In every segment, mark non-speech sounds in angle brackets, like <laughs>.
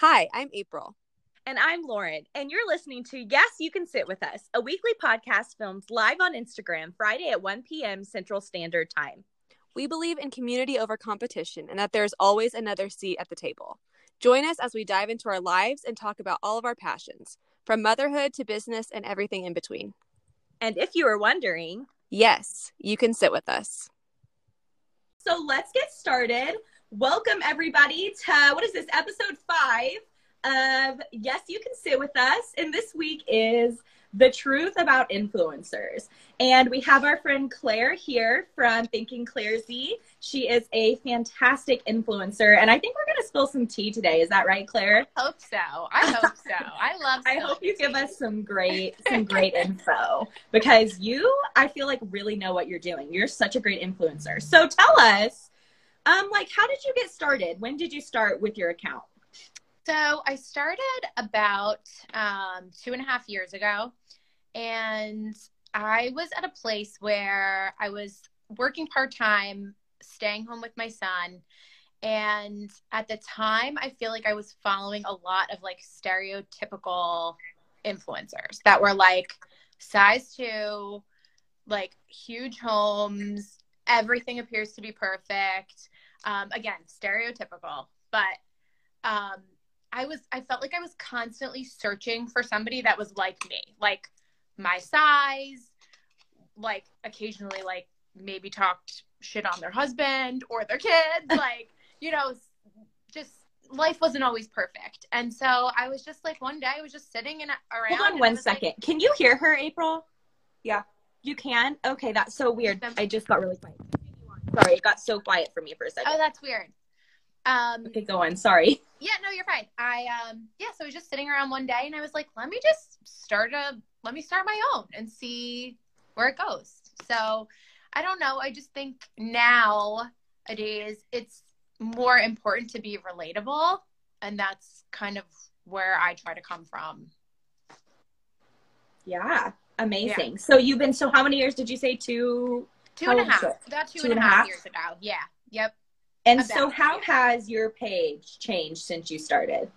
Hi, I'm April. And I'm Lauren, and you're listening to Yes, You Can Sit With Us, a weekly podcast filmed live on Instagram Friday at 1 p.m. Central Standard Time. We believe in community over competition and that there's always another seat at the table. Join us as we dive into our lives and talk about all of our passions, from motherhood to business and everything in between. And if you were wondering, yes, you can sit with us. So let's get started. Welcome, everybody, to what is this, episode five of Yes, You Can Sit With Us. And this week is the truth about influencers. And we have our friend Claire here from Thinking Claire Z. She is a fantastic influencer. And I think we're going to spill some tea today. Is that right, Claire? I hope so. I hope so. I <laughs> love I hope you tea. give us some great some <laughs> great info because you I feel like really know what you're doing. You're such a great influencer. So tell us um, like, how did you get started? When did you start with your account? So I started about um, two and a half years ago, and I was at a place where I was working part time, staying home with my son. And at the time, I feel like I was following a lot of like stereotypical influencers that were like size two, like huge homes, everything appears to be perfect. Um, again, stereotypical, but um, I was I felt like I was constantly searching for somebody that was like me, like my size, like occasionally like maybe talked shit on their husband or their kids, <laughs> like you know, just life wasn't always perfect. And so I was just like one day I was just sitting in around. Hold on one second. Like, Can you hear her, April? Yeah. You can? Okay, that's so weird. I just got really quiet. Sorry, it got so quiet for me for a second. Oh, that's weird. Um, okay, go on. Sorry. Yeah, no, you're fine. I um, yeah, so I was just sitting around one day, and I was like, let me just start a, let me start my own and see where it goes. So, I don't know. I just think now nowadays it's more important to be relatable, and that's kind of where I try to come from. Yeah, amazing. Yeah. So you've been so how many years did you say two? Two and a half. About two, two and, and a half, half years ago. Yeah. Yep. And About, so, how has your page changed since you started?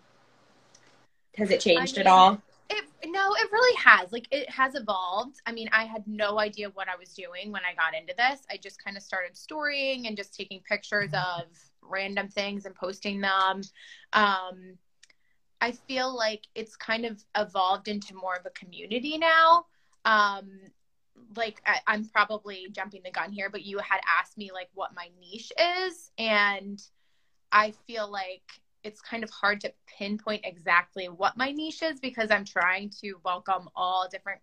Has it changed I mean, at all? It, no, it really has. Like, it has evolved. I mean, I had no idea what I was doing when I got into this. I just kind of started storying and just taking pictures of random things and posting them. Um, I feel like it's kind of evolved into more of a community now. Um, like I, am probably jumping the gun here, but you had asked me like what my niche is, and I feel like it's kind of hard to pinpoint exactly what my niche is because I'm trying to welcome all different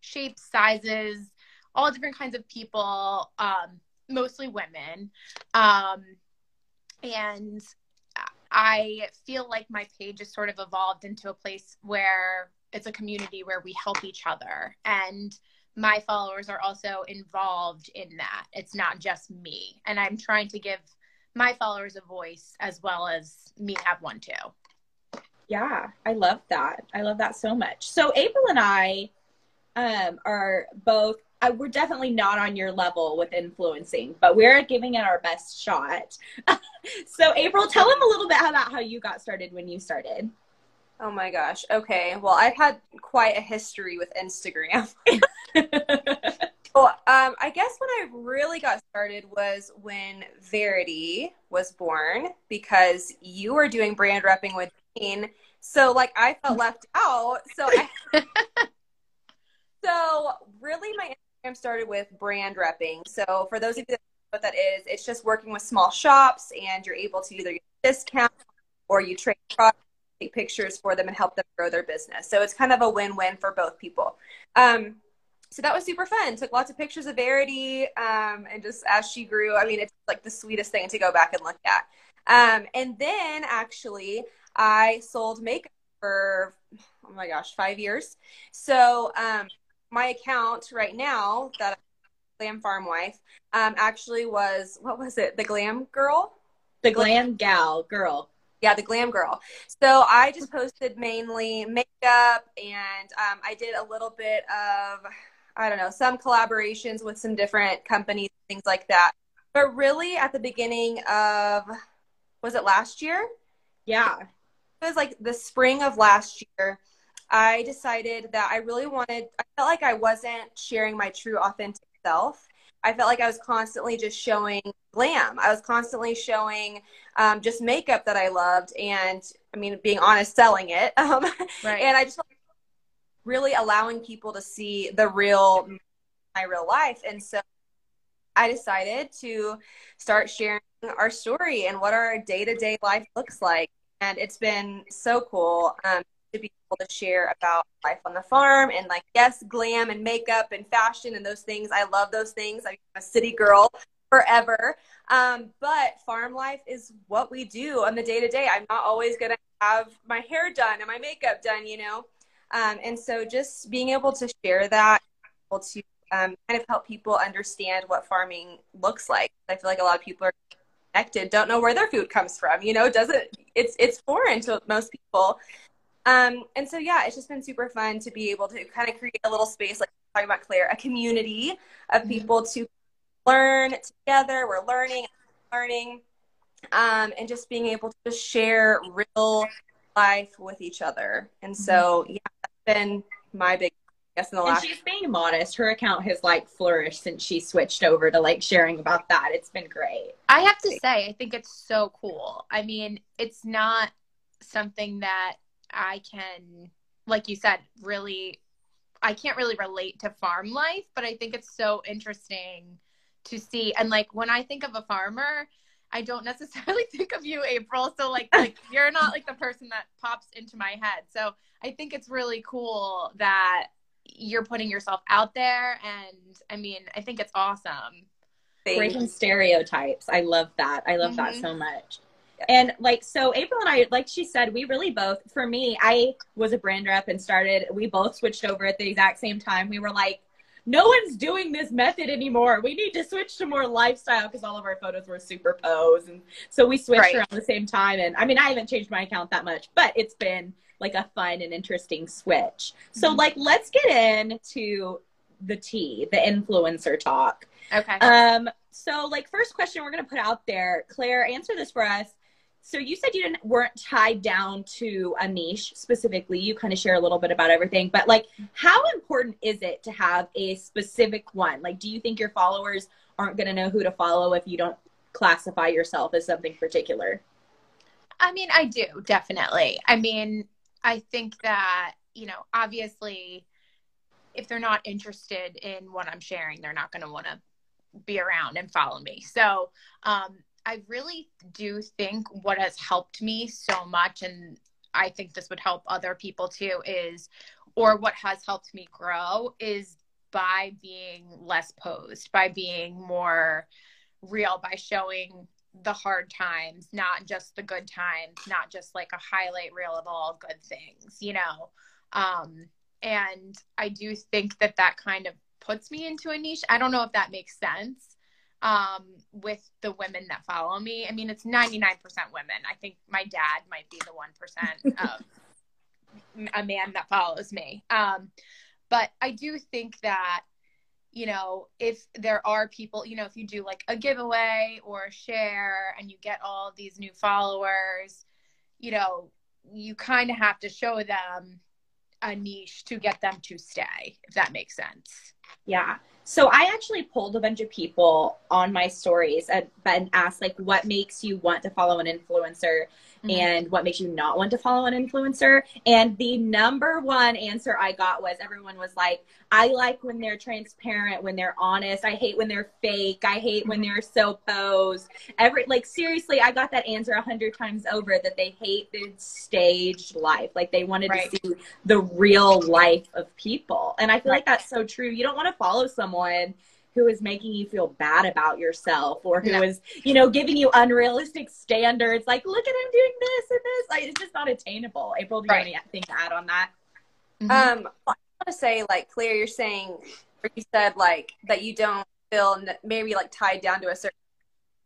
shapes, sizes, all different kinds of people, um, mostly women, um, and I feel like my page has sort of evolved into a place where it's a community where we help each other and my followers are also involved in that. It's not just me. And I'm trying to give my followers a voice as well as me have one too. Yeah, I love that. I love that so much. So April and I um, are both. Uh, we're definitely not on your level with influencing, but we're giving it our best shot. <laughs> so April, tell them a little bit about how you got started when you started. Oh my gosh. Okay. Well, I've had quite a history with Instagram. <laughs> <laughs> well, um, I guess when I really got started was when Verity was born because you were doing brand repping with Dean. So, like, I felt <laughs> left out. So, I, so really, my Instagram started with brand repping. So, for those of you that know what that is, it's just working with small shops, and you're able to either get a discount or you trade take pictures for them and help them grow their business. So it's kind of a win-win for both people. Um, so that was super fun. Took lots of pictures of Verity, um, and just as she grew, I mean, it's like the sweetest thing to go back and look at. Um, and then actually, I sold makeup for oh my gosh, five years. So um, my account right now that Glam Farm Wife um, actually was what was it? The Glam Girl, the Glam Gal Girl yeah the glam girl so i just posted mainly makeup and um, i did a little bit of i don't know some collaborations with some different companies things like that but really at the beginning of was it last year yeah it was like the spring of last year. I decided that I really wanted, I felt like I wasn't sharing my true, authentic self. I felt like I was constantly just showing glam. I was constantly showing um, just makeup that I loved, and I mean, being honest, selling it. <laughs> Um, right. And I just really allowing people to see the real, my real life. And so I decided to start sharing our story and what our day to day life looks like. And it's been so cool um, to be able to share about life on the farm and, like, yes, glam and makeup and fashion and those things. I love those things. I'm a city girl forever. Um, but farm life is what we do on the day to day. I'm not always going to have my hair done and my makeup done, you know? Um, and so just being able to share that, able to um, kind of help people understand what farming looks like. I feel like a lot of people are connected, don't know where their food comes from. You know, doesn't it's it's foreign to most people. Um, and so yeah, it's just been super fun to be able to kind of create a little space, like talking about Claire, a community of mm-hmm. people to learn together. We're learning, learning, um, and just being able to share real life with each other. And so mm-hmm. yeah, that's been my big guess in the last. And she's being modest. Her account has like flourished since she switched over to like sharing about that. It's been great. I have to say, I think it's so cool. I mean, it's not something that I can, like you said, really, I can't really relate to farm life, but I think it's so interesting to see. And like when I think of a farmer, I don't necessarily <laughs> think of you, April. So like like <laughs> you're not like the person that pops into my head. So I think it's really cool that you're putting yourself out there and I mean, I think it's awesome. Breaking stereotypes. I love that. I love mm-hmm. that so much. And like so April and I like she said we really both for me I was a brand rep and started we both switched over at the exact same time. We were like no one's doing this method anymore. We need to switch to more lifestyle because all of our photos were super pose. And so we switched right. around the same time. And I mean, I haven't changed my account that much, but it's been like a fun and interesting switch. So, mm-hmm. like, let's get into the tea, the influencer talk. Okay. Um, so like first question we're gonna put out there, Claire, answer this for us so you said you didn't weren't tied down to a niche specifically. You kind of share a little bit about everything but like how important is it to have a specific one? Like do you think your followers aren't going to know who to follow if you don't classify yourself as something particular? I mean i do definitely. I mean i think that you know obviously if they're not interested in what i'm sharing they're not going to want to be around and follow me. So um I really do think what has helped me so much, and I think this would help other people too, is, or what has helped me grow is by being less posed, by being more real, by showing the hard times, not just the good times, not just like a highlight reel of all good things, you know? Um, and I do think that that kind of puts me into a niche. I don't know if that makes sense um, with the women that follow me. I mean, it's 99% women. I think my dad might be the 1% <laughs> of a man that follows me. Um, but I do think that, you know, if there are people, you know, if you do like a giveaway or a share and you get all these new followers, you know, you kind of have to show them a niche to get them to stay, if that makes sense. Yeah. So I actually pulled a bunch of people on my stories and, and asked like, what makes you want to follow an influencer? Mm-hmm. and what makes you not want to follow an influencer. And the number one answer I got was everyone was like, I like when they're transparent, when they're honest. I hate when they're fake. I hate when mm-hmm. they're so posed. Every like seriously, I got that answer a hundred times over that they hate the staged life. Like they wanted right. to see the real life of people. And I feel right. like that's so true. You don't want to follow someone who is making you feel bad about yourself or who is, you know, giving you unrealistic standards. Like, look at him doing this and this. Like, it's just not attainable. April, do you right. have anything to add on that? Mm-hmm. Um, I want to say, like, Claire, you're saying, or you said, like, that you don't feel maybe like tied down to a certain.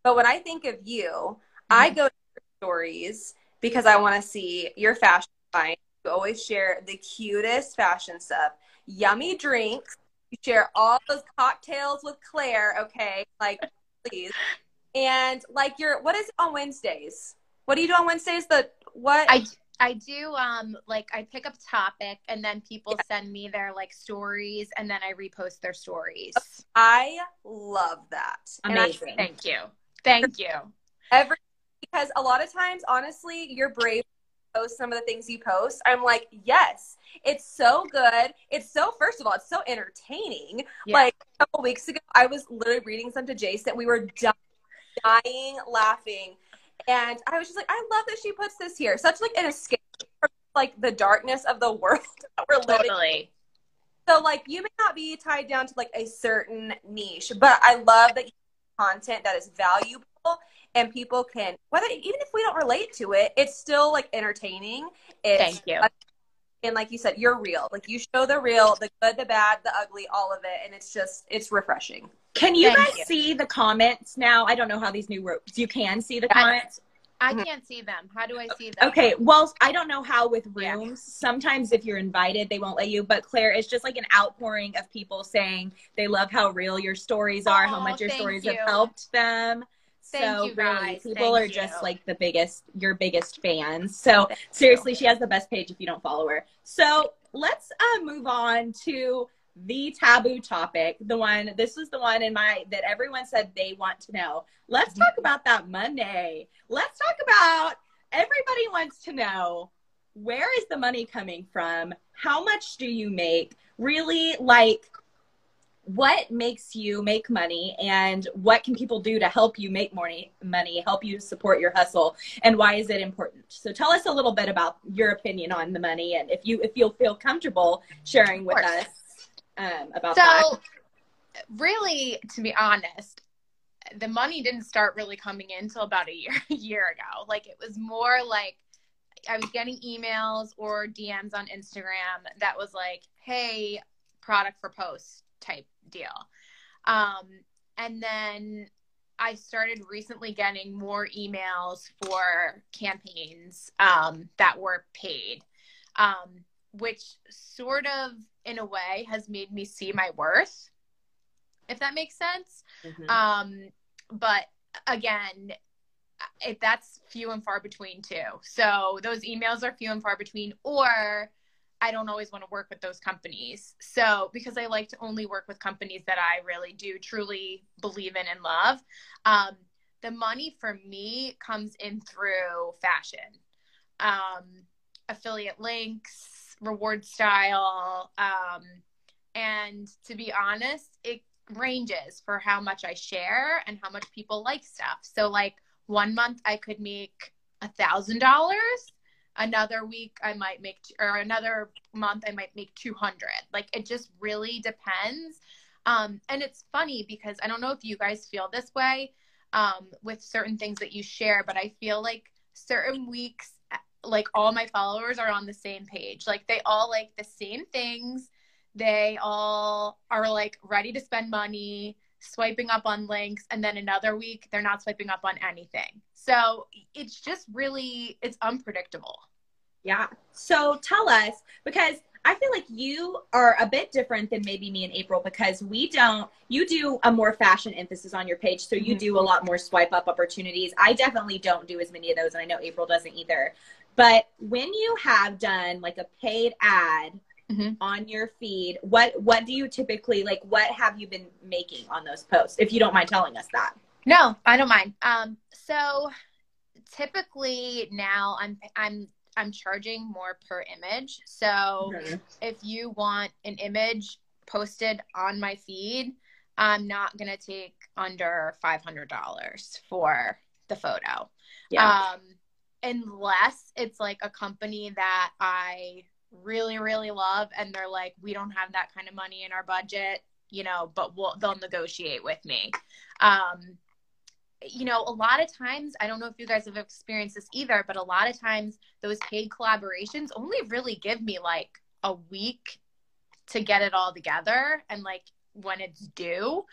But when I think of you, mm-hmm. I go to stories because I want to see your fashion line. You always share the cutest fashion stuff, yummy drinks, you share all those cocktails with Claire, okay? Like, please. And like your, what is it on Wednesdays? What do you do on Wednesdays? The what? I I do um like I pick up topic and then people yeah. send me their like stories and then I repost their stories. I love that. Amazing. Thank you. Thank you. Every because a lot of times honestly you're brave post some of the things you post. I'm like, yes, it's so good. It's so first of all, it's so entertaining. Yeah. Like a couple weeks ago, I was literally reading some to Jason. We were dying, dying laughing and I was just like, I love that she puts this here. Such like an escape from like the darkness of the <laughs> world that we're living. Totally. So like you may not be tied down to like a certain niche, but I love that you content that is valuable and people can whether even if we don't relate to it, it's still like entertaining. It's, Thank you. And like you said, you're real. Like you show the real, the good, the bad, the ugly, all of it, and it's just it's refreshing. Can you Thank guys you. see the comments now? I don't know how these new ropes. You can see the comments. I, I can't see them. How do I see them? Okay, well, I don't know how with rooms. Yeah. Sometimes if you're invited, they won't let you. But Claire, it's just like an outpouring of people saying they love how real your stories are, oh, how much your stories you. have helped them. Thank so you guys. really, people Thank are just like the biggest, your biggest fans. So Thank seriously, you. she has the best page if you don't follow her. So let's uh, move on to the taboo topic, the one, this was the one in my, that everyone said they want to know. Let's talk about that Monday. Let's talk about, everybody wants to know where is the money coming from? How much do you make? Really, like, what makes you make money and what can people do to help you make more money, help you support your hustle, and why is it important? So tell us a little bit about your opinion on the money and if you if you'll feel comfortable sharing with us um, about that. so, that. really, to be honest, the money didn't start really coming in until about a year <laughs> a year ago. Like it was more like I was getting emails or DMs on Instagram that was like, "Hey, product for post" type deal. Um, and then I started recently getting more emails for campaigns um, that were paid, um, which sort of in a way has made me see my worth if that makes sense mm-hmm. um but again if that's few and far between too so those emails are few and far between or I don't always want to work with those companies. So, because I like to only work with companies that I really do truly believe in and love, um, the money for me comes in through fashion, um, affiliate links, rewardStyle. Um, and to be honest, it ranges for how much I share and how much people like stuff. So, like one month I could make a thousand dollars. Another week I might make, or another month I might make 200. Like it just really depends. Um, and it's funny because I don't know if you guys feel this way um, with certain things that you share, but I feel like certain weeks like all my followers are on the same page. Like they all like the same things. They all are like ready to spend money, swiping up on links, and then another week they're not swiping up on anything. So it's just really it's unpredictable. Yeah. So tell us because I feel like you are a bit different than maybe me and April because we don't, you do a more fashion emphasis on your page. So you mm-hmm. do a lot more swipe up opportunities. I definitely don't do as many of those. And I know April doesn't either. But when you have done like a paid ad mm-hmm. on your feed, what what do you typically like? What have you been making on those posts? If you don't mind telling us that. No, I don't mind. Um, so typically now I'm I'm I'm charging more per image. So okay. if you want an image posted on my feed, I'm not gonna take under five hundred dollars for the photo. Yeah. Um, unless it's like a company that I really, really love and they're like, we don't have that kind of money in our budget, you know, but we'll, they'll negotiate with me. Um, you know, a lot of times, I don't know if you guys have experienced this either, but a lot of times those paid collaborations only really give me like a week to get it all together and like when it's due.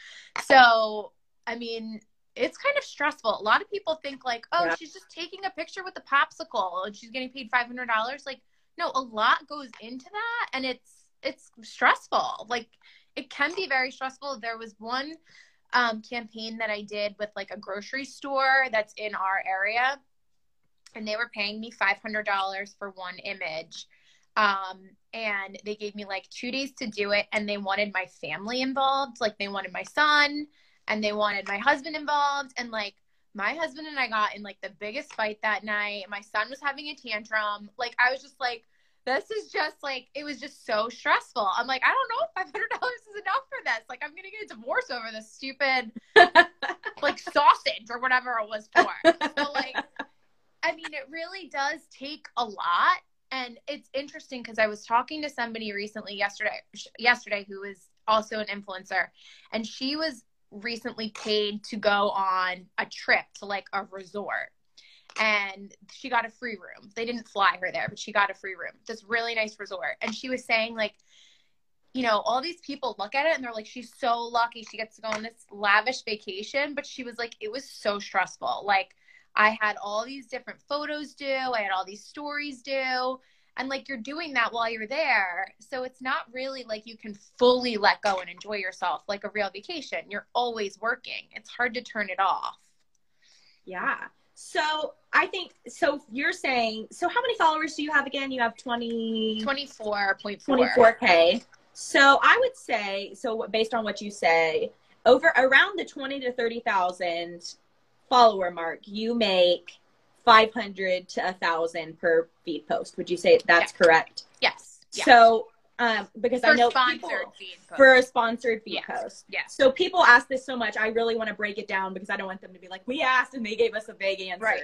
So, I mean, it's kind of stressful. A lot of people think like, oh, yeah. she's just taking a picture with a popsicle and she's getting paid five hundred dollars. Like, no, a lot goes into that, and it's it's stressful. Like, it can be very stressful. There was one um, campaign that I did with like a grocery store that's in our area, and they were paying me $500 for one image. Um, and they gave me like two days to do it, and they wanted my family involved. Like, they wanted my son and they wanted my husband involved. And like, my husband and I got in like the biggest fight that night. My son was having a tantrum. Like, I was just like, this is just like it was just so stressful. I'm like, I don't know if five hundred <laughs> dollars is enough for this. Like, I'm gonna get a divorce over this stupid <laughs> like sausage or whatever it was for. So like, I mean, it really does take a lot, and it's interesting because I was talking to somebody recently yesterday, yesterday who was also an influencer, and she was recently paid to go on a trip to like a resort and she got a free room. They didn't fly her there, but she got a free room. This really nice resort. And she was saying like, you know, all these people look at it and they're like, she's so lucky she gets to go on this lavish vacation. But she was like, it was so stressful. Like, I had all these different photos due, I had all these stories due. And like, you're doing that while you're there. So it's not really like you can fully let go and enjoy yourself like a real vacation. You're always working, it's hard to turn it off. Yeah. So I think so. You're saying so. How many followers do you have again? You have 20, 24.4. 24k. So I would say so. Based on what you say, over around the twenty to thirty thousand follower mark, you make five hundred to a thousand per feed post. Would you say that's yeah. correct? Yes. yes. So um, because for I know people, for a sponsored feed yes. post. Yeah. So people ask this so much. I really want to break it down because I don't want them to be like, we asked and they gave us a vague answer. Right.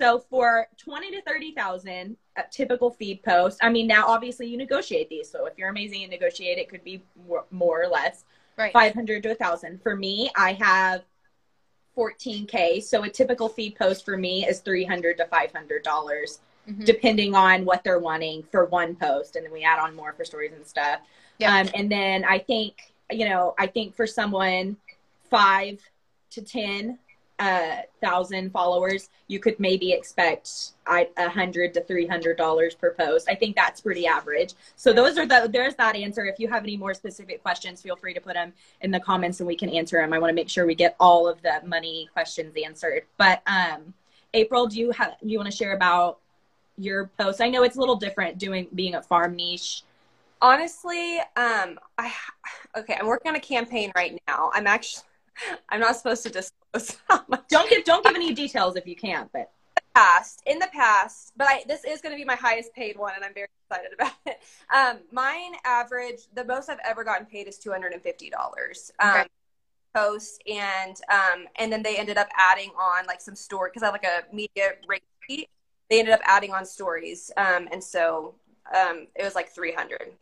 So for twenty to thirty thousand, a typical feed post. I mean, now obviously you negotiate these. So if you're amazing and negotiate, it could be more, or less. Right. Five hundred to a thousand. For me, I have 14k. So a typical feed post for me is 300 to 500 dollars mm-hmm. depending on what they're wanting for one post. And then we add on more for stories and stuff. Yeah. Um, and then I think, you know, I think for someone five to 10 uh, thousand followers, you could maybe expect a hundred to three hundred dollars per post. I think that's pretty average. So those are the there's that answer. If you have any more specific questions, feel free to put them in the comments and we can answer them. I want to make sure we get all of the money questions answered. But um, April, do you have you want to share about your posts? I know it's a little different doing being a farm niche. Honestly, um, I okay. I'm working on a campaign right now. I'm actually <laughs> I'm not supposed to disclose. <laughs> don't give don't give any details if you can't. But past in the past, but I, this is going to be my highest paid one, and I'm very excited about <laughs> it. Um, mine average the most I've ever gotten paid is two hundred and fifty dollars. Um, okay. Post and um, and then they ended up adding on like some story because I have like a media rate sheet they ended up adding on stories. Um, and so um, it was like 300.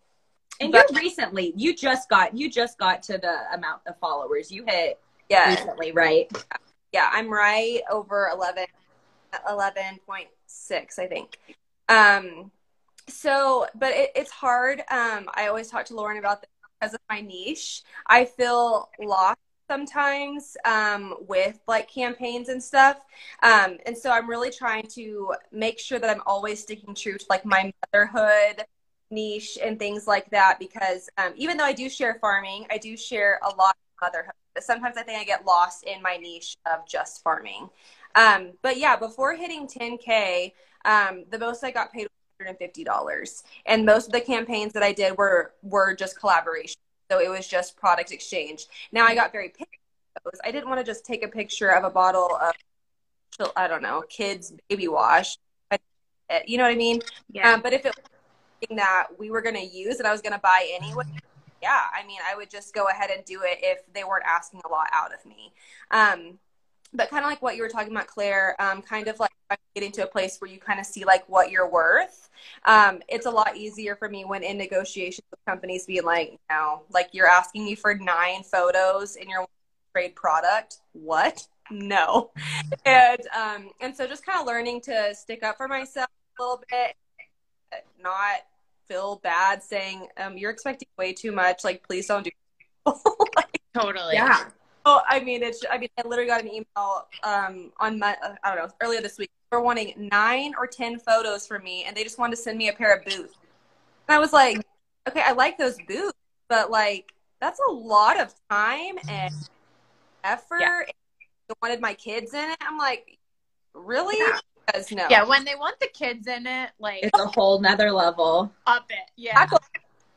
And but, you recently, you just got, you just got to the amount of followers you hit yeah. recently, right? Yeah, I'm right over 11, 11.6, I think. Um, so, but it, it's hard. Um, I always talk to Lauren about this because of my niche. I feel lost sometimes um, with like campaigns and stuff. Um, and so I'm really trying to make sure that I'm always sticking true to like my motherhood niche and things like that because um, even though I do share farming, I do share a lot of motherhood. Sometimes I think I get lost in my niche of just farming. Um, but yeah, before hitting 10K, um, the most I got paid was $150. And most of the campaigns that I did were, were just collaboration. So it was just product exchange. Now I got very picky. I didn't want to just take a picture of a bottle of, I don't know, kids baby wash. You know what I mean? Yeah. Um, but if it was something that we were going to use and I was going to buy anyway, yeah, I mean, I would just go ahead and do it if they weren't asking a lot out of me. Um, but kind of like what you were talking about, Claire, um, kind of like getting to a place where you kind of see like what you're worth. Um, it's a lot easier for me when in negotiations with companies being like, you know, like you're asking me for nine photos in your trade product. What? No. <laughs> and um, and so just kind of learning to stick up for myself a little bit, not feel bad saying, um, you're expecting way too much. Like, please don't do. <laughs> like, totally. Yeah. Oh, I mean, it's. I mean, I literally got an email um, on my. Uh, I don't know earlier this week. They were wanting nine or ten photos from me, and they just wanted to send me a pair of boots. And I was like, okay, I like those boots, but like that's a lot of time and effort. Yeah. They wanted my kids in it. I'm like, really? Yeah. Guys, no. Yeah, when they want the kids in it, like It's a whole nother level. up it. Yeah.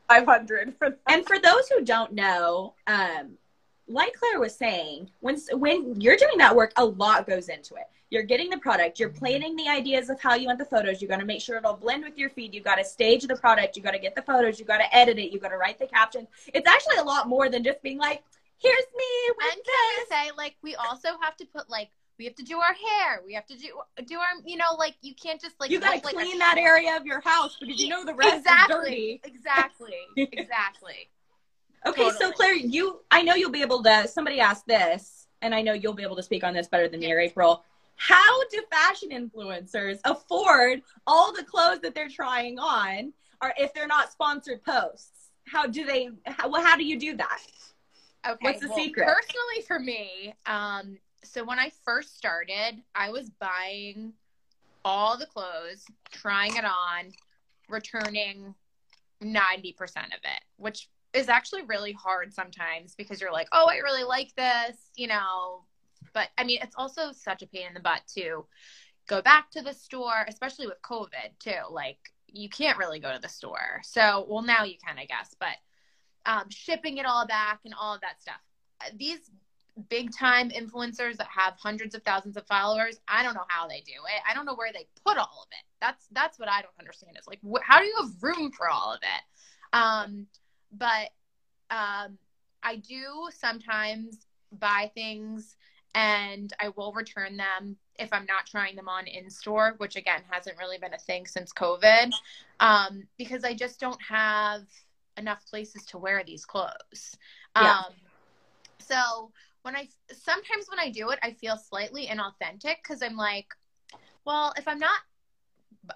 Five hundred for that. And for those who don't know, um, like Claire was saying, when when you're doing that work, a lot goes into it. You're getting the product, you're planning the ideas of how you want the photos. You got to make sure it'll blend with your feed. You got to stage the product. You got to get the photos. You got to edit it. You got to write the captions. It's actually a lot more than just being like, "Here's me with And can I say, like, we also have to put like we have to do our hair. We have to do do our you know, like you can't just like you got to look like a clean that area of your house because you know the rest exactly, is dirty. Exactly. Exactly. <laughs> Okay, so Claire, you I know you'll be able to somebody asked this, and I know you'll be able to speak on this better than me or April. How do fashion influencers afford all the clothes that they're trying on or if they're not sponsored posts? How do they how, well, how do you do that? Okay. What's the well, secret? Personally, for me, um, so when I first started, I was buying all the clothes, trying it on, returning 90% of it, which is actually really hard sometimes because you're like, oh, I really like this, you know. But I mean, it's also such a pain in the butt to go back to the store, especially with COVID too. Like, you can't really go to the store. So, well, now you can, I guess, but um, shipping it all back and all of that stuff. These big time influencers that have hundreds of thousands of followers, I don't know how they do it. I don't know where they put all of it. That's that's what I don't understand. Is like, wh- how do you have room for all of it? Um, but um, I do sometimes buy things and I will return them if I'm not trying them on in store, which again hasn't really been a thing since COVID, um, because I just don't have enough places to wear these clothes. Yeah. Um, so when I sometimes when I do it, I feel slightly inauthentic because I'm like, well, if I'm not,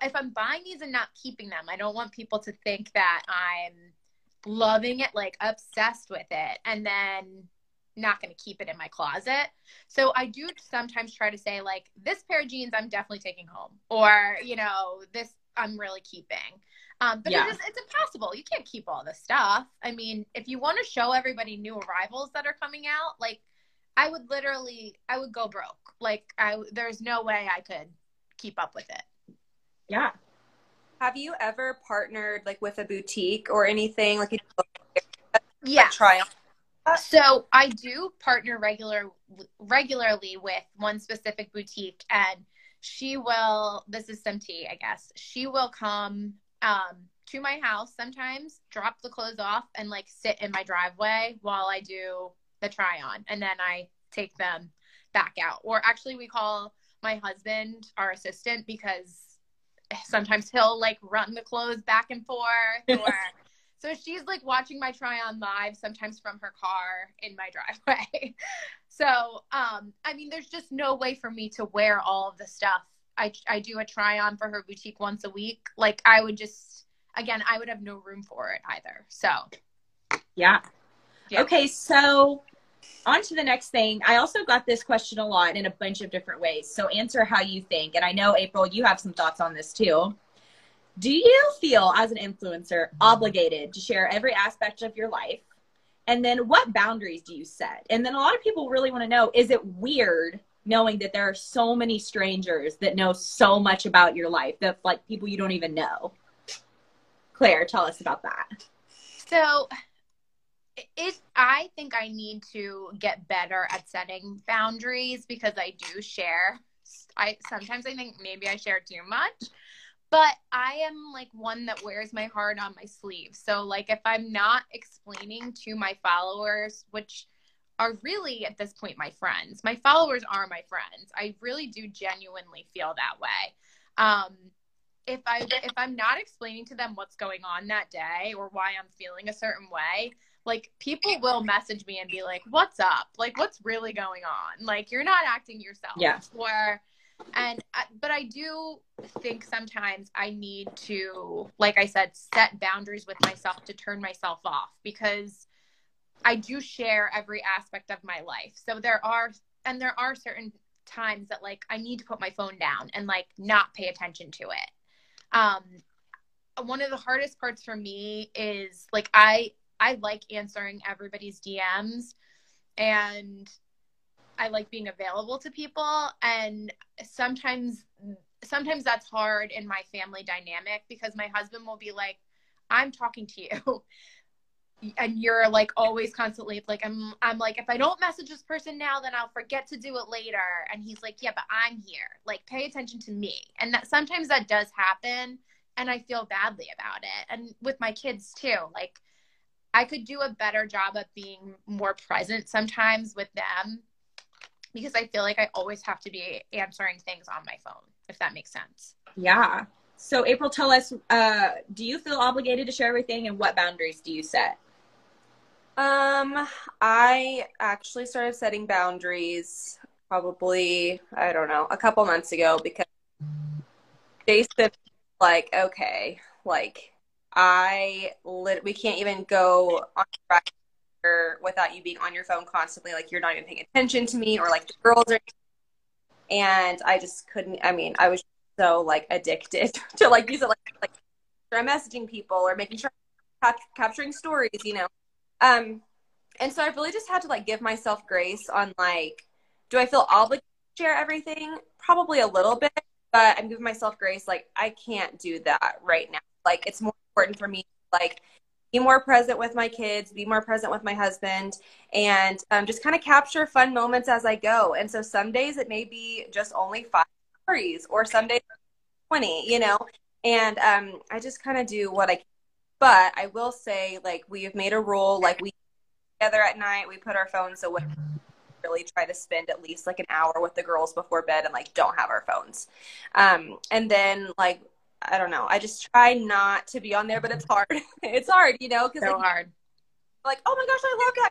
if I'm buying these and not keeping them, I don't want people to think that I'm loving it, like obsessed with it, and then not going to keep it in my closet. So I do sometimes try to say like this pair of jeans I'm definitely taking home or you know this I'm really keeping. Um, but Yeah. it is, it's impossible. You can't keep all this stuff. I mean, if you want to show everybody new arrivals that are coming out, like I would literally, I would go broke. Like I, there's no way I could keep up with it. Yeah. Have you ever partnered like with a boutique or anything like you Yeah. try on? So I do partner regular regularly with one specific boutique, and she will. This is some tea, I guess. She will come um, to my house sometimes, drop the clothes off, and like sit in my driveway while I do the try on, and then I take them back out. Or actually, we call my husband our assistant because sometimes he'll like run the clothes back and forth or <laughs> so she's like watching my try on live sometimes from her car in my driveway. <laughs> so, um, I mean, there's just no way for me to wear all of the stuff. I, I do a try on for her boutique once a week. Like, I would just, again, I would have no room for it either. So, Yeah. Yeah. Okay, so on to the next thing. I also got this question a lot in a bunch of different ways. So answer how you think. And I know, April, you have some thoughts on this too. Do you feel as an influencer obligated to share every aspect of your life? And then what boundaries do you set? And then a lot of people really want to know is it weird knowing that there are so many strangers that know so much about your life that's like people you don't even know? Claire, tell us about that. So it I think I need to get better at setting boundaries because I do share. I sometimes I think maybe I share too much. But I am like one that wears my heart on my sleeve. So like if I'm not explaining to my followers, which are really at this point my friends. My followers are my friends. I really do genuinely feel that way. Um if I if I'm not explaining to them what's going on that day or why I'm feeling a certain way, like people will message me and be like, "What's up? Like what's really going on? Like you're not acting yourself." Yeah. Or and but I do think sometimes I need to like I said set boundaries with myself to turn myself off because I do share every aspect of my life. So there are and there are certain times that like I need to put my phone down and like not pay attention to it um one of the hardest parts for me is like i i like answering everybody's dms and i like being available to people. And sometimes sometimes that's hard in my family dynamic because my husband will be like, I'm talking to you. <laughs> and you're like always constantly like I'm I'm like if I don't message this person now then I'll forget to do it later. And he's like yeah but I'm here. Like pay attention to me. And that sometimes that does happen and I feel badly about it. And with my kids too like I could do a better job of being more present sometimes with them because I feel like I always have to be answering things on my phone if that makes sense. Yeah. So April tell us uh, do you feel obligated to share everything and what boundaries do you set? Um, I actually started setting boundaries probably, I don't know, a couple months ago because Jason like, okay, like I lit we can't even go on without you being on your phone constantly, like you're not even paying attention to me or like the girls are and I just couldn't I mean, I was so like addicted <laughs> to like it like like I'm messaging people or making sure I'm capturing stories, you know. Um, and so I've really just had to like give myself grace on like, do I feel obligated to share everything? Probably a little bit, but I'm giving myself grace. Like I can't do that right now. Like it's more important for me like be more present with my kids, be more present with my husband, and um, just kind of capture fun moments as I go. And so some days it may be just only five stories, or some days twenty, you know. And um, I just kind of do what I can but I will say, like, we have made a rule, like, we together at night, we put our phones away. Really try to spend at least like an hour with the girls before bed and like don't have our phones. Um, and then like I don't know. I just try not to be on there, but it's hard. <laughs> it's hard, you know, because so like, hard. Like, oh my gosh, I love that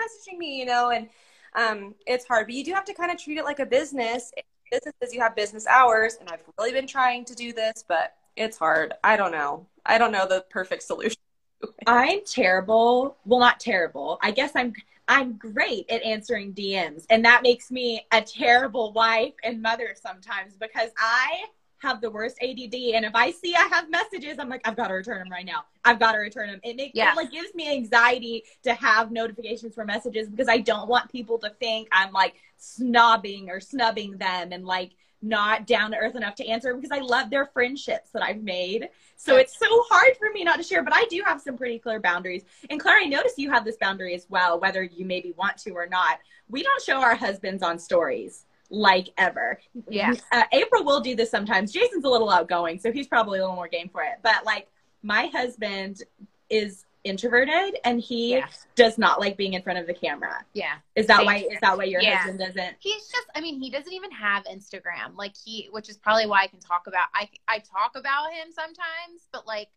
messaging me, you know, and um, it's hard. But you do have to kind of treat it like a business. Businesses, you have business hours, and I've really been trying to do this, but it's hard. I don't know. I don't know the perfect solution. <laughs> I'm terrible. Well, not terrible. I guess I'm I'm great at answering DMs, and that makes me a terrible wife and mother sometimes because I have the worst ADD, and if I see I have messages, I'm like, I've got to return them right now. I've got to return them. It makes yeah. it like gives me anxiety to have notifications for messages because I don't want people to think I'm like snobbing or snubbing them and like not down to earth enough to answer because I love their friendships that I've made. So it's so hard for me not to share, but I do have some pretty clear boundaries. And Claire, I notice you have this boundary as well, whether you maybe want to or not. We don't show our husbands on stories like ever. Yeah. Uh, April will do this sometimes. Jason's a little outgoing, so he's probably a little more game for it. But like my husband is introverted and he yes. does not like being in front of the camera. Yeah. Is that Same why is that why your yeah. husband doesn't? He's just I mean, he doesn't even have Instagram. Like he which is probably why I can talk about I I talk about him sometimes, but like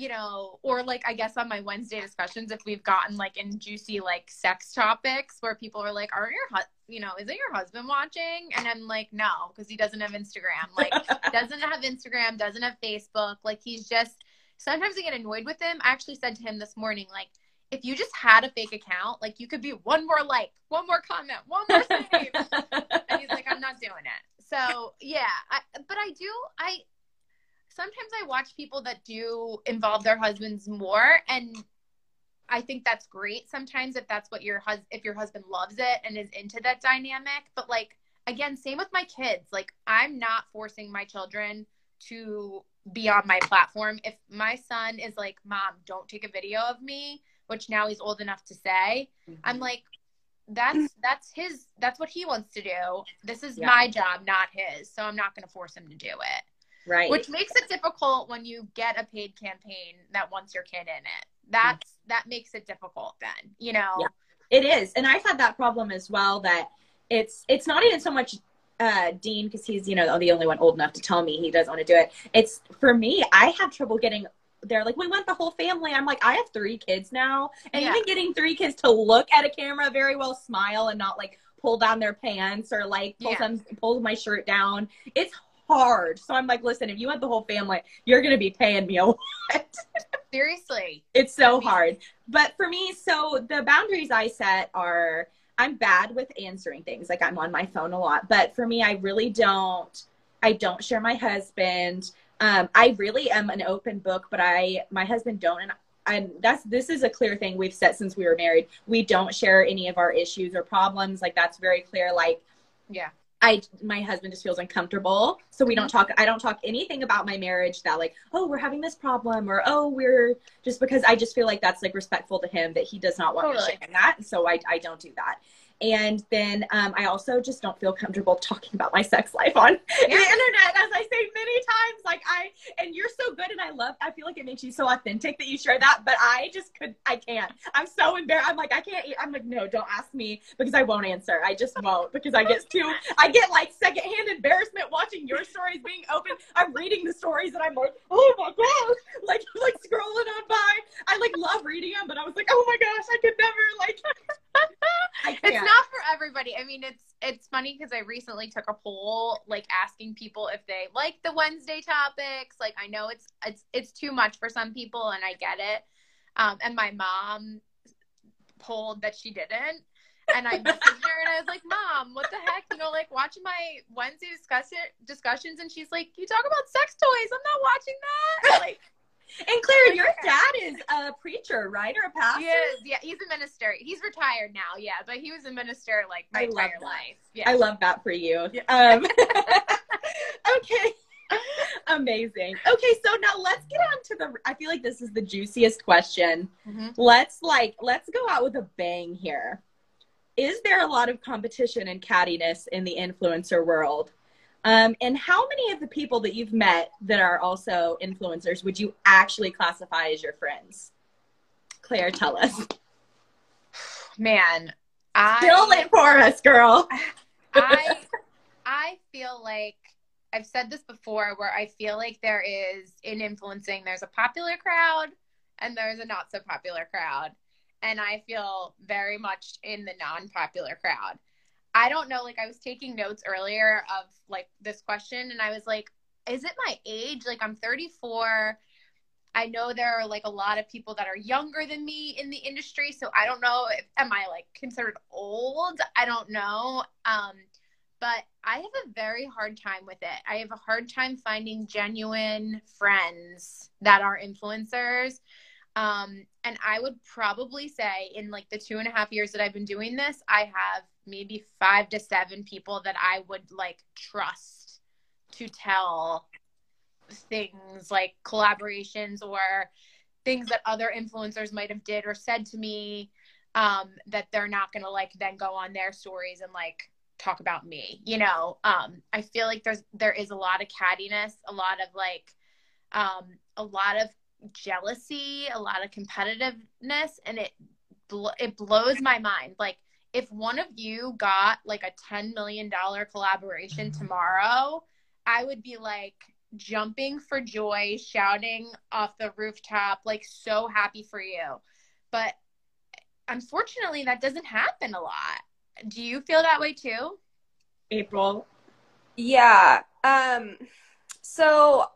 you know, or like I guess on my Wednesday discussions, if we've gotten like in juicy like sex topics where people are like, "Aren't your hu- you know, is it your husband watching?" And I'm like, "No, because he doesn't have Instagram. Like, <laughs> doesn't have Instagram, doesn't have Facebook. Like, he's just sometimes I get annoyed with him. I actually said to him this morning, like, if you just had a fake account, like you could be one more like, one more comment, one more save. <laughs> and he's like, I'm not doing it. So yeah, I, but I do, I, sometimes I watch people that do involve their husbands more and I think that's great sometimes if that's what your husband if your husband loves it and is into that dynamic but like again same with my kids like I'm not forcing my children to be on my platform. If my son is like, "Mom, don't take a video of me," which now he's old enough to say, mm-hmm. I'm like, "That's that's his. That's what he wants to do. This is yeah. my job, not his. So I'm not going to force him to do it." Right. Which makes it difficult when you get a paid campaign that wants your kid in it. That's mm-hmm. that makes it difficult then, you know. Yeah. It is. And I've had that problem as well that it's it's not even so much uh, Dean, because he's you know the only one old enough to tell me he doesn't want to do it. It's for me. I have trouble getting. They're like, we want the whole family. I'm like, I have three kids now, and yeah. even getting three kids to look at a camera very well, smile, and not like pull down their pants or like pull yeah. some pull my shirt down. It's hard. So I'm like, listen, if you want the whole family, you're gonna be paying me a lot. Seriously, it's so hard. But for me, so the boundaries I set are I'm bad with answering things. Like I'm on my phone a lot, but for me, I really don't. I don't share my husband. Um, I really am an open book, but I my husband don't, and and that's this is a clear thing we've set since we were married. We don't share any of our issues or problems. Like that's very clear. Like yeah, I my husband just feels uncomfortable. So we don't mm-hmm. talk I don't talk anything about my marriage that like, oh, we're having this problem or oh, we're just because I just feel like that's like respectful to him that he does not want Totally. me sharing that. So I I don't do that. And then um, I also just don't feel comfortable talking about my sex life on <laughs> the internet, as I say many times. Like I, and you're so good, and I love. I feel like it makes you so authentic that you share that. But I just could, I can't. I'm so embarrassed. I'm like, I can't. I'm like, no, don't ask me because I won't answer. I just won't because I get too. I get like secondhand embarrassment watching your stories being open. I'm reading the stories, and I'm like, oh my gosh, like <laughs> like scrolling on by. I like love reading them, but I was like, oh my gosh, I could never like. <laughs> I can't. Not for everybody. I mean, it's it's funny because I recently took a poll, like asking people if they like the Wednesday topics. Like, I know it's it's it's too much for some people, and I get it. Um, and my mom polled that she didn't, and I messaged her and I was like, "Mom, what the heck? You know, like watching my Wednesday discuss discussions." And she's like, "You talk about sex toys. I'm not watching that." Like, And Claire, <laughs> your dad is a preacher, right, or a pastor? he is, yeah, he's a minister. He's retired now, yeah, but he was a minister like my I entire life. Yeah. I love that for you. Um, <laughs> <laughs> okay. Amazing. Okay, so now let's get on to the I feel like this is the juiciest question. Mhm. Let's like let's go out with a bang here. Is there a lot of competition and cattiness in the influencer world? Um, and how many of the people that you've met that are also influencers would you actually classify as your friends? Claire, tell us. Man, I Spill it for us, girl. <laughs> I I feel like I've said this before where I feel like there is in influencing there's a popular crowd and there's a not so popular crowd. And I feel very much in the non-popular crowd. I don't know like I was taking notes earlier of like this question and I was like is it my age? Like I'm 34. I know there are like a lot of people that are younger than me in the industry, so I don't know if am I like considered old? I don't know. Um but I have a very hard time with it. I have a hard time finding genuine friends that are influencers. Um, and I would probably say in like the two and a half years that I've been doing this, I have maybe five to seven people that I would like trust to tell things like collaborations or things that other influencers might have did or said to me um, that they're not gonna like then go on their stories and like talk about me you know? Um i feel like there's there is a lot of cattiness a lot of like um a lot of jealousy a lot of competitiveness and it bl- it blows my mind like if one of you got like a 10 million dollar collaboration tomorrow i would be like jumping for joy shouting off the rooftop like so happy for you but unfortunately that doesn't happen a lot do you feel that way too? April. Yeah. Um so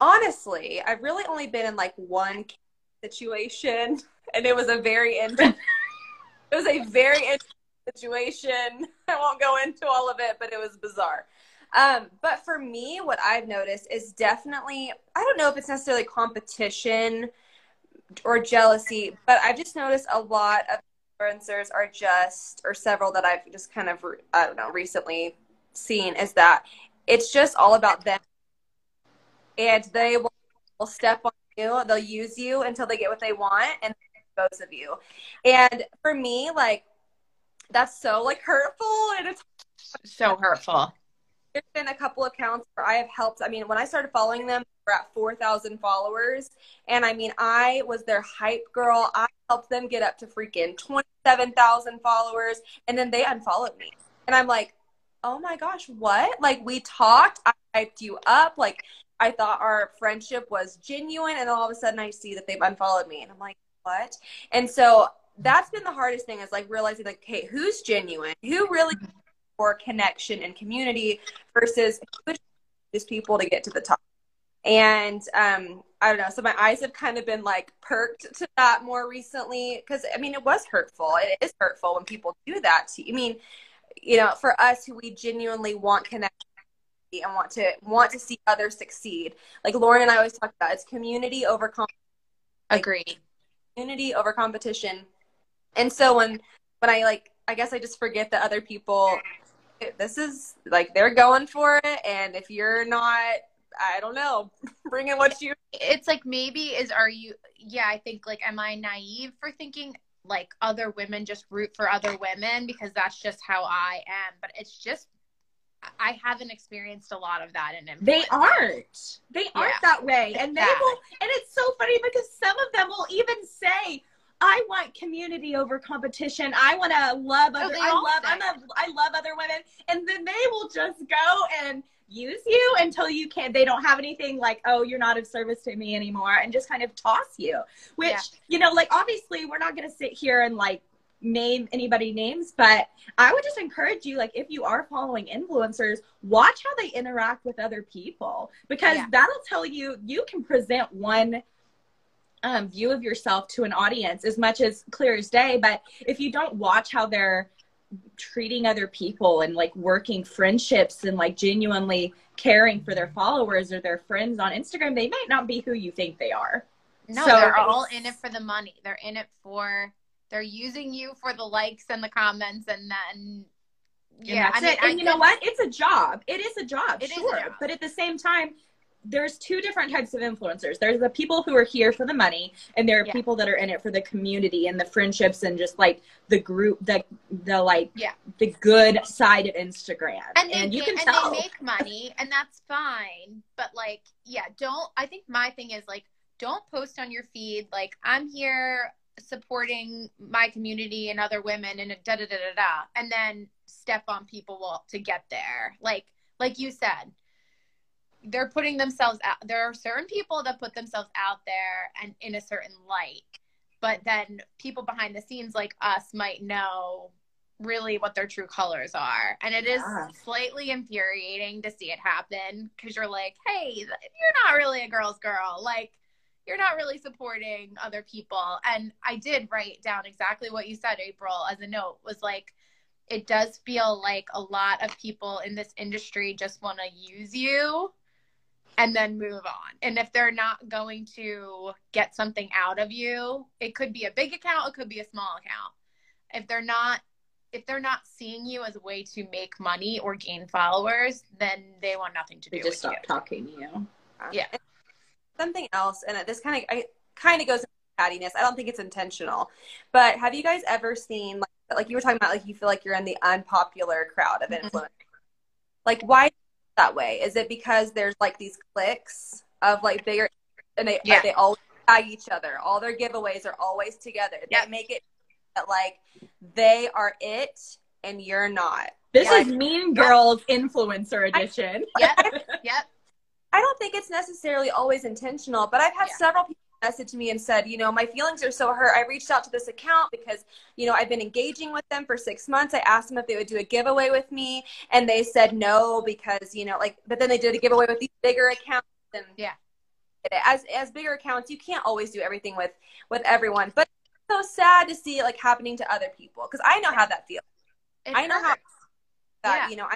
honestly, I've really only been in like one situation and it was a very in- <laughs> it was a very interesting situation. I won't go into all of it, but it was bizarre. Um, but for me, what I've noticed is definitely I don't know if it's necessarily competition or jealousy, but I've just noticed a lot of influencers are just, or several that I've just kind of, I don't know, recently seen is that it's just all about them. And they will, will step on you, they'll use you until they get what they want and both of you. And for me, like, that's so like hurtful and it's So hurtful. there's been a couple accounts where I have helped. I mean, when I started following them, we're at 4,000 followers. And I mean, I was their hype girl. I helped them get up to freaking 27,000 followers. And then they unfollowed me. And I'm like, oh my gosh, what? Like, we talked, I hyped you up. Like, I thought our friendship was genuine. And all of a sudden, I see that they've unfollowed me. And I'm like, what? And so that's been the hardest thing is like realizing, like, hey, who's genuine? Who really for connection and community versus these people to get to the top. And um, I don't know. So my eyes have kind of been like perked to that more recently because I mean it was hurtful. It is hurtful when people do that to you. I mean, you know, for us who we genuinely want connection and want to want to see others succeed. Like Lauren and I always talk about, it's community over com- Agreed. community over competition. And so when when I like I guess I just forget that other people this is like they're going for it, and if you're not, I don't know, <laughs> bringing what you. It's like maybe is are you? Yeah, I think like am I naive for thinking like other women just root for other women because that's just how I am. But it's just I haven't experienced a lot of that in influence. They aren't. They aren't that way. And they Yeah. will and it's so funny because some of them will even say, I want community over competition. I want to love Oh, other they I love. I'm a I love other women. And then they will just go and use you until you can't they don't have anything like, oh, you're not of service to me anymore and just kind of toss you. Which, Yeah. you know, like obviously we're not gonna sit here and like name anybody names, but I would just encourage you, like, if you are following influencers, watch how they interact with other people because Yeah. that'll tell you you can present one um, view of yourself to an audience as much as clear as day. But if you don't watch how they're treating other people and like working friendships and like genuinely caring for their followers or their friends on Instagram, they might not be who you think they are. No, So they're all in it for the money. They're in it for they're using you for the likes and the comments and then And yeah, that's I mean, it. And I you know what? It's a job. It is a job, It is a job. But at the same time, there's two different types of influencers. There's the people who are here for the money, and there are Yeah. people that are in it for the community and the friendships and just like the group, the the like Yeah. the good side of Instagram. and they you get- can and tell. they make money and that's fine but like yeah don't i think my thing is like don't post on your feed like i'm here supporting my community and other women and da da da da da. And then step on people to get there. Like like you said they're putting themselves out there are certain people that put themselves out there and in a certain light. But then people behind the scenes like us might know really what their true colors are. And it is Yeah. slightly infuriating to see it happen because you're like hey you're not really a girl's girl. Like you're not really supporting other people and i did write down exactly what you said april as a note was like it does feel like a lot of people in this industry just want to use you and then move on. And if they're not going to get something out of you, it could be a big account, it could be a small account. If they're not if they're not seeing you as a way to make money or gain followers, then they want nothing to do they with just stop you. talking to you. Yeah. And something else, and this kind of I kind of goes into cattiness. I don't think it's intentional, but have you guys ever seen like like you were talking about like you feel like you're in the unpopular crowd of Mhm. Like why that way? Is it because there's like these cliques of like bigger and they Yeah. they always tag each other. All their giveaways are always together. Yep. They make it that like they are it and you're not. This Yeah. is Mean Girls influencer edition. Yep. Yep. <laughs> I don't think it's necessarily always intentional, but I've had Yeah. several people message me and said, you know, my feelings are so hurt. I reached out to this account because, you know, I've been engaging with them for six months. I asked them if they would do a giveaway with me, and they said no because, you know, like, but then they did a giveaway with these bigger accounts. And Yeah. as as bigger accounts, you can't always do everything with with everyone, but it's so sad to see it like happening to other people because I know how that feels. It I know how- that Yeah. you know I,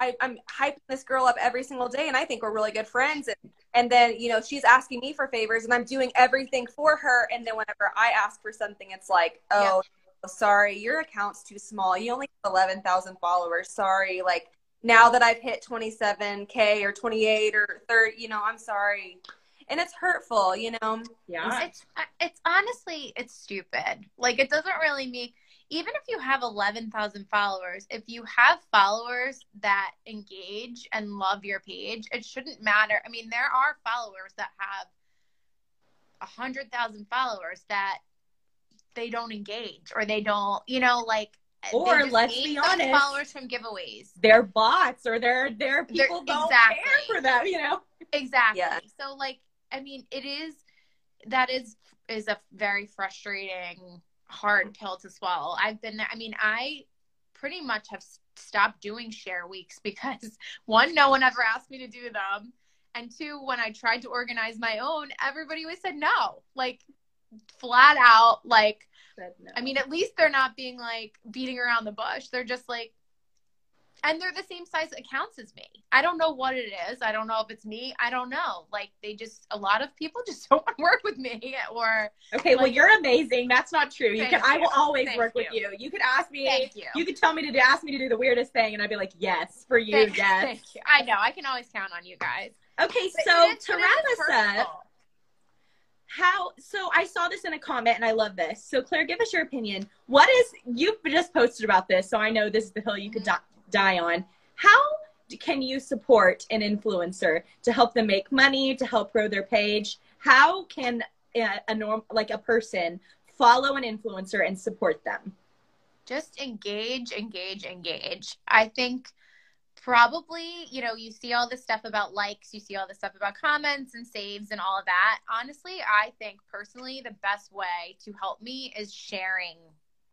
I i'm hyping this girl up every single day and i think we're really good friends. And and then you know she's asking me for favors and i'm doing everything for her. And then whenever i ask for something it's like oh sorry your account's too small. You only have 11,000 followers. Sorry like now that i've hit 27k or 28 or 30 you know i'm sorry. And it's hurtful you know? Yeah. It's it's uh, honestly it's stupid. Like it doesn't really make even if you have 11,000 followers, if you have followers that engage and love your page, it shouldn't matter. I mean, there are followers that have 100,000 followers that they don't engage or they don't, you know, like Or, let's be honest, followers from giveaways. they're bots or they're they're people don't exactly. care for them, you know. Exactly. Yeah. So like I mean it is that is is a very frustrating hard pill to swallow. I've been there I mean I pretty much have stopped doing share weeks because <laughs> one no one ever asked me to do them and two when I tried to organize my own everybody always said no. Like flat out like no. I mean at least they're not being like beating around the bush. They're just like and they're the same size accounts as me. I don't know what it is. I don't know if it's me. I don't know. Like they just a lot of people <laughs> just don't want to work with me or Okay, like, well you're amazing. That's not true. You can Thank I will always Thank work you. with you. You could ask me Thank you. you could tell me to do, ask me to do the weirdest thing and I'd be like, "Yes, for you, Thank, yes." thank you. I know. I can always count on you guys. Okay, But so is- to wrap us up, how so i saw this in a comment and i love this so claire give us your opinion what is you've just posted about this so i know this is the hill you could mm-hmm. die on how can you support an influencer to help them make money to help grow their page how can a, a norm like a person follow an influencer and support them just engage, engage, engage. I think probably, you know, you see all this stuff about likes, you see all this stuff about comments and saves and all of that. Honestly, I think personally the best way to help me is sharing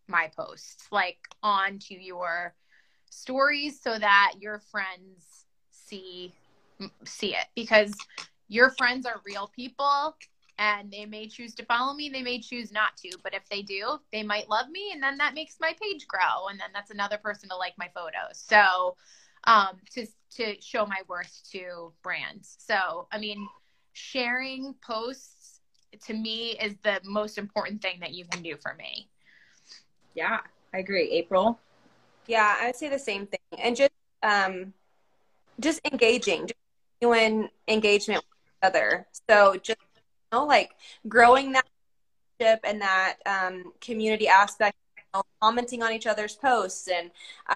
my posts like onto your stories so that your friends see see it. Because your friends are real people and they may choose to follow me they may choose not to. But if they do they might love me and then that makes my page grow. And then that's another person to like my photos. So um to to show my worth to brands. So i mean sharing posts to me is the most important thing that you can do for me. Yeah i agree. April Yeah, I would say the same thing, and just um, just engaging, just genuine engagement with each other. So just you know, like growing that relationship and that um, community aspect, you know, commenting on each other's posts and uh,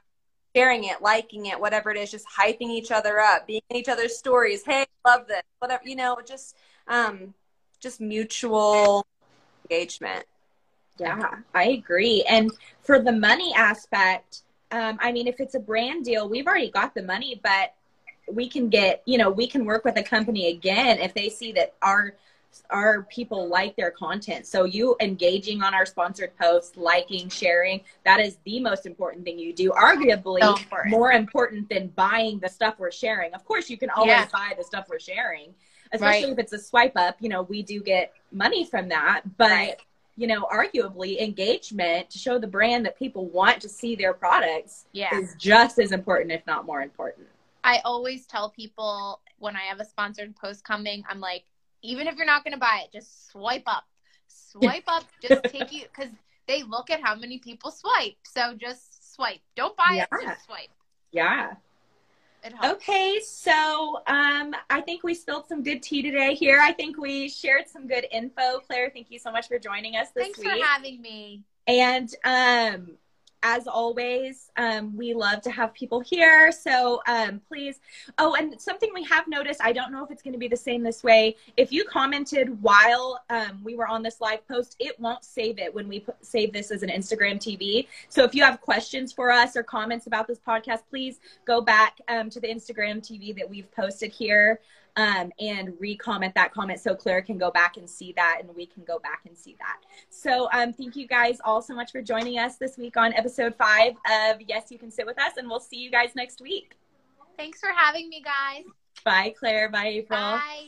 sharing it, liking it, whatever it is, just hyping each other up, being in each other's stories. Hey, love this, whatever you know, just um, just mutual engagement. Yeah, I agree. And for the money aspect, um, I mean, if it's a brand deal, we've already got the money, but we can get, you know, we can work with a company again if they see that our our people like their content. So you engaging on our sponsored posts, liking, sharing, that is the most important thing you do. Arguably So important. more important than buying the stuff we're sharing. Of course, you can always Yeah. buy the stuff we're sharing. Especially Right. if it's a swipe up, you know, we do get money from that, but Right. You know, arguably engagement to show the brand that people want to see their products yeah is just as important, if not more important. I always tell people when I have a sponsored post coming, I'm like, even if you're not going to buy it, just swipe up. Swipe up, <laughs> just take you, because they look at how many people swipe. So just swipe. Don't buy it, just swipe. Yeah. Okay, so um, I think we spilled some good tea today here. I think we shared some good info. Claire, thank you so much for joining us this Thanks week. Thanks for having me. And um, as always, um, we love to have people here. So um, please. Oh, and something we have noticed, I don't know if it's going to be the same this way. If you commented while um, we were on this live post, it won't save it when we put, save this as an Instagram TV. So if you have questions for us or comments about this podcast, please go back um, to the Instagram TV that we've posted here um, and re-comment that comment so Claire can go back and see that and we can go back and see that. So um, thank you guys all so much for joining us this week on episode five of Yes, You Can Sit With Us and we'll see you guys next week. Thanks for having me, guys. Bye, Claire. Bye, April. Bye.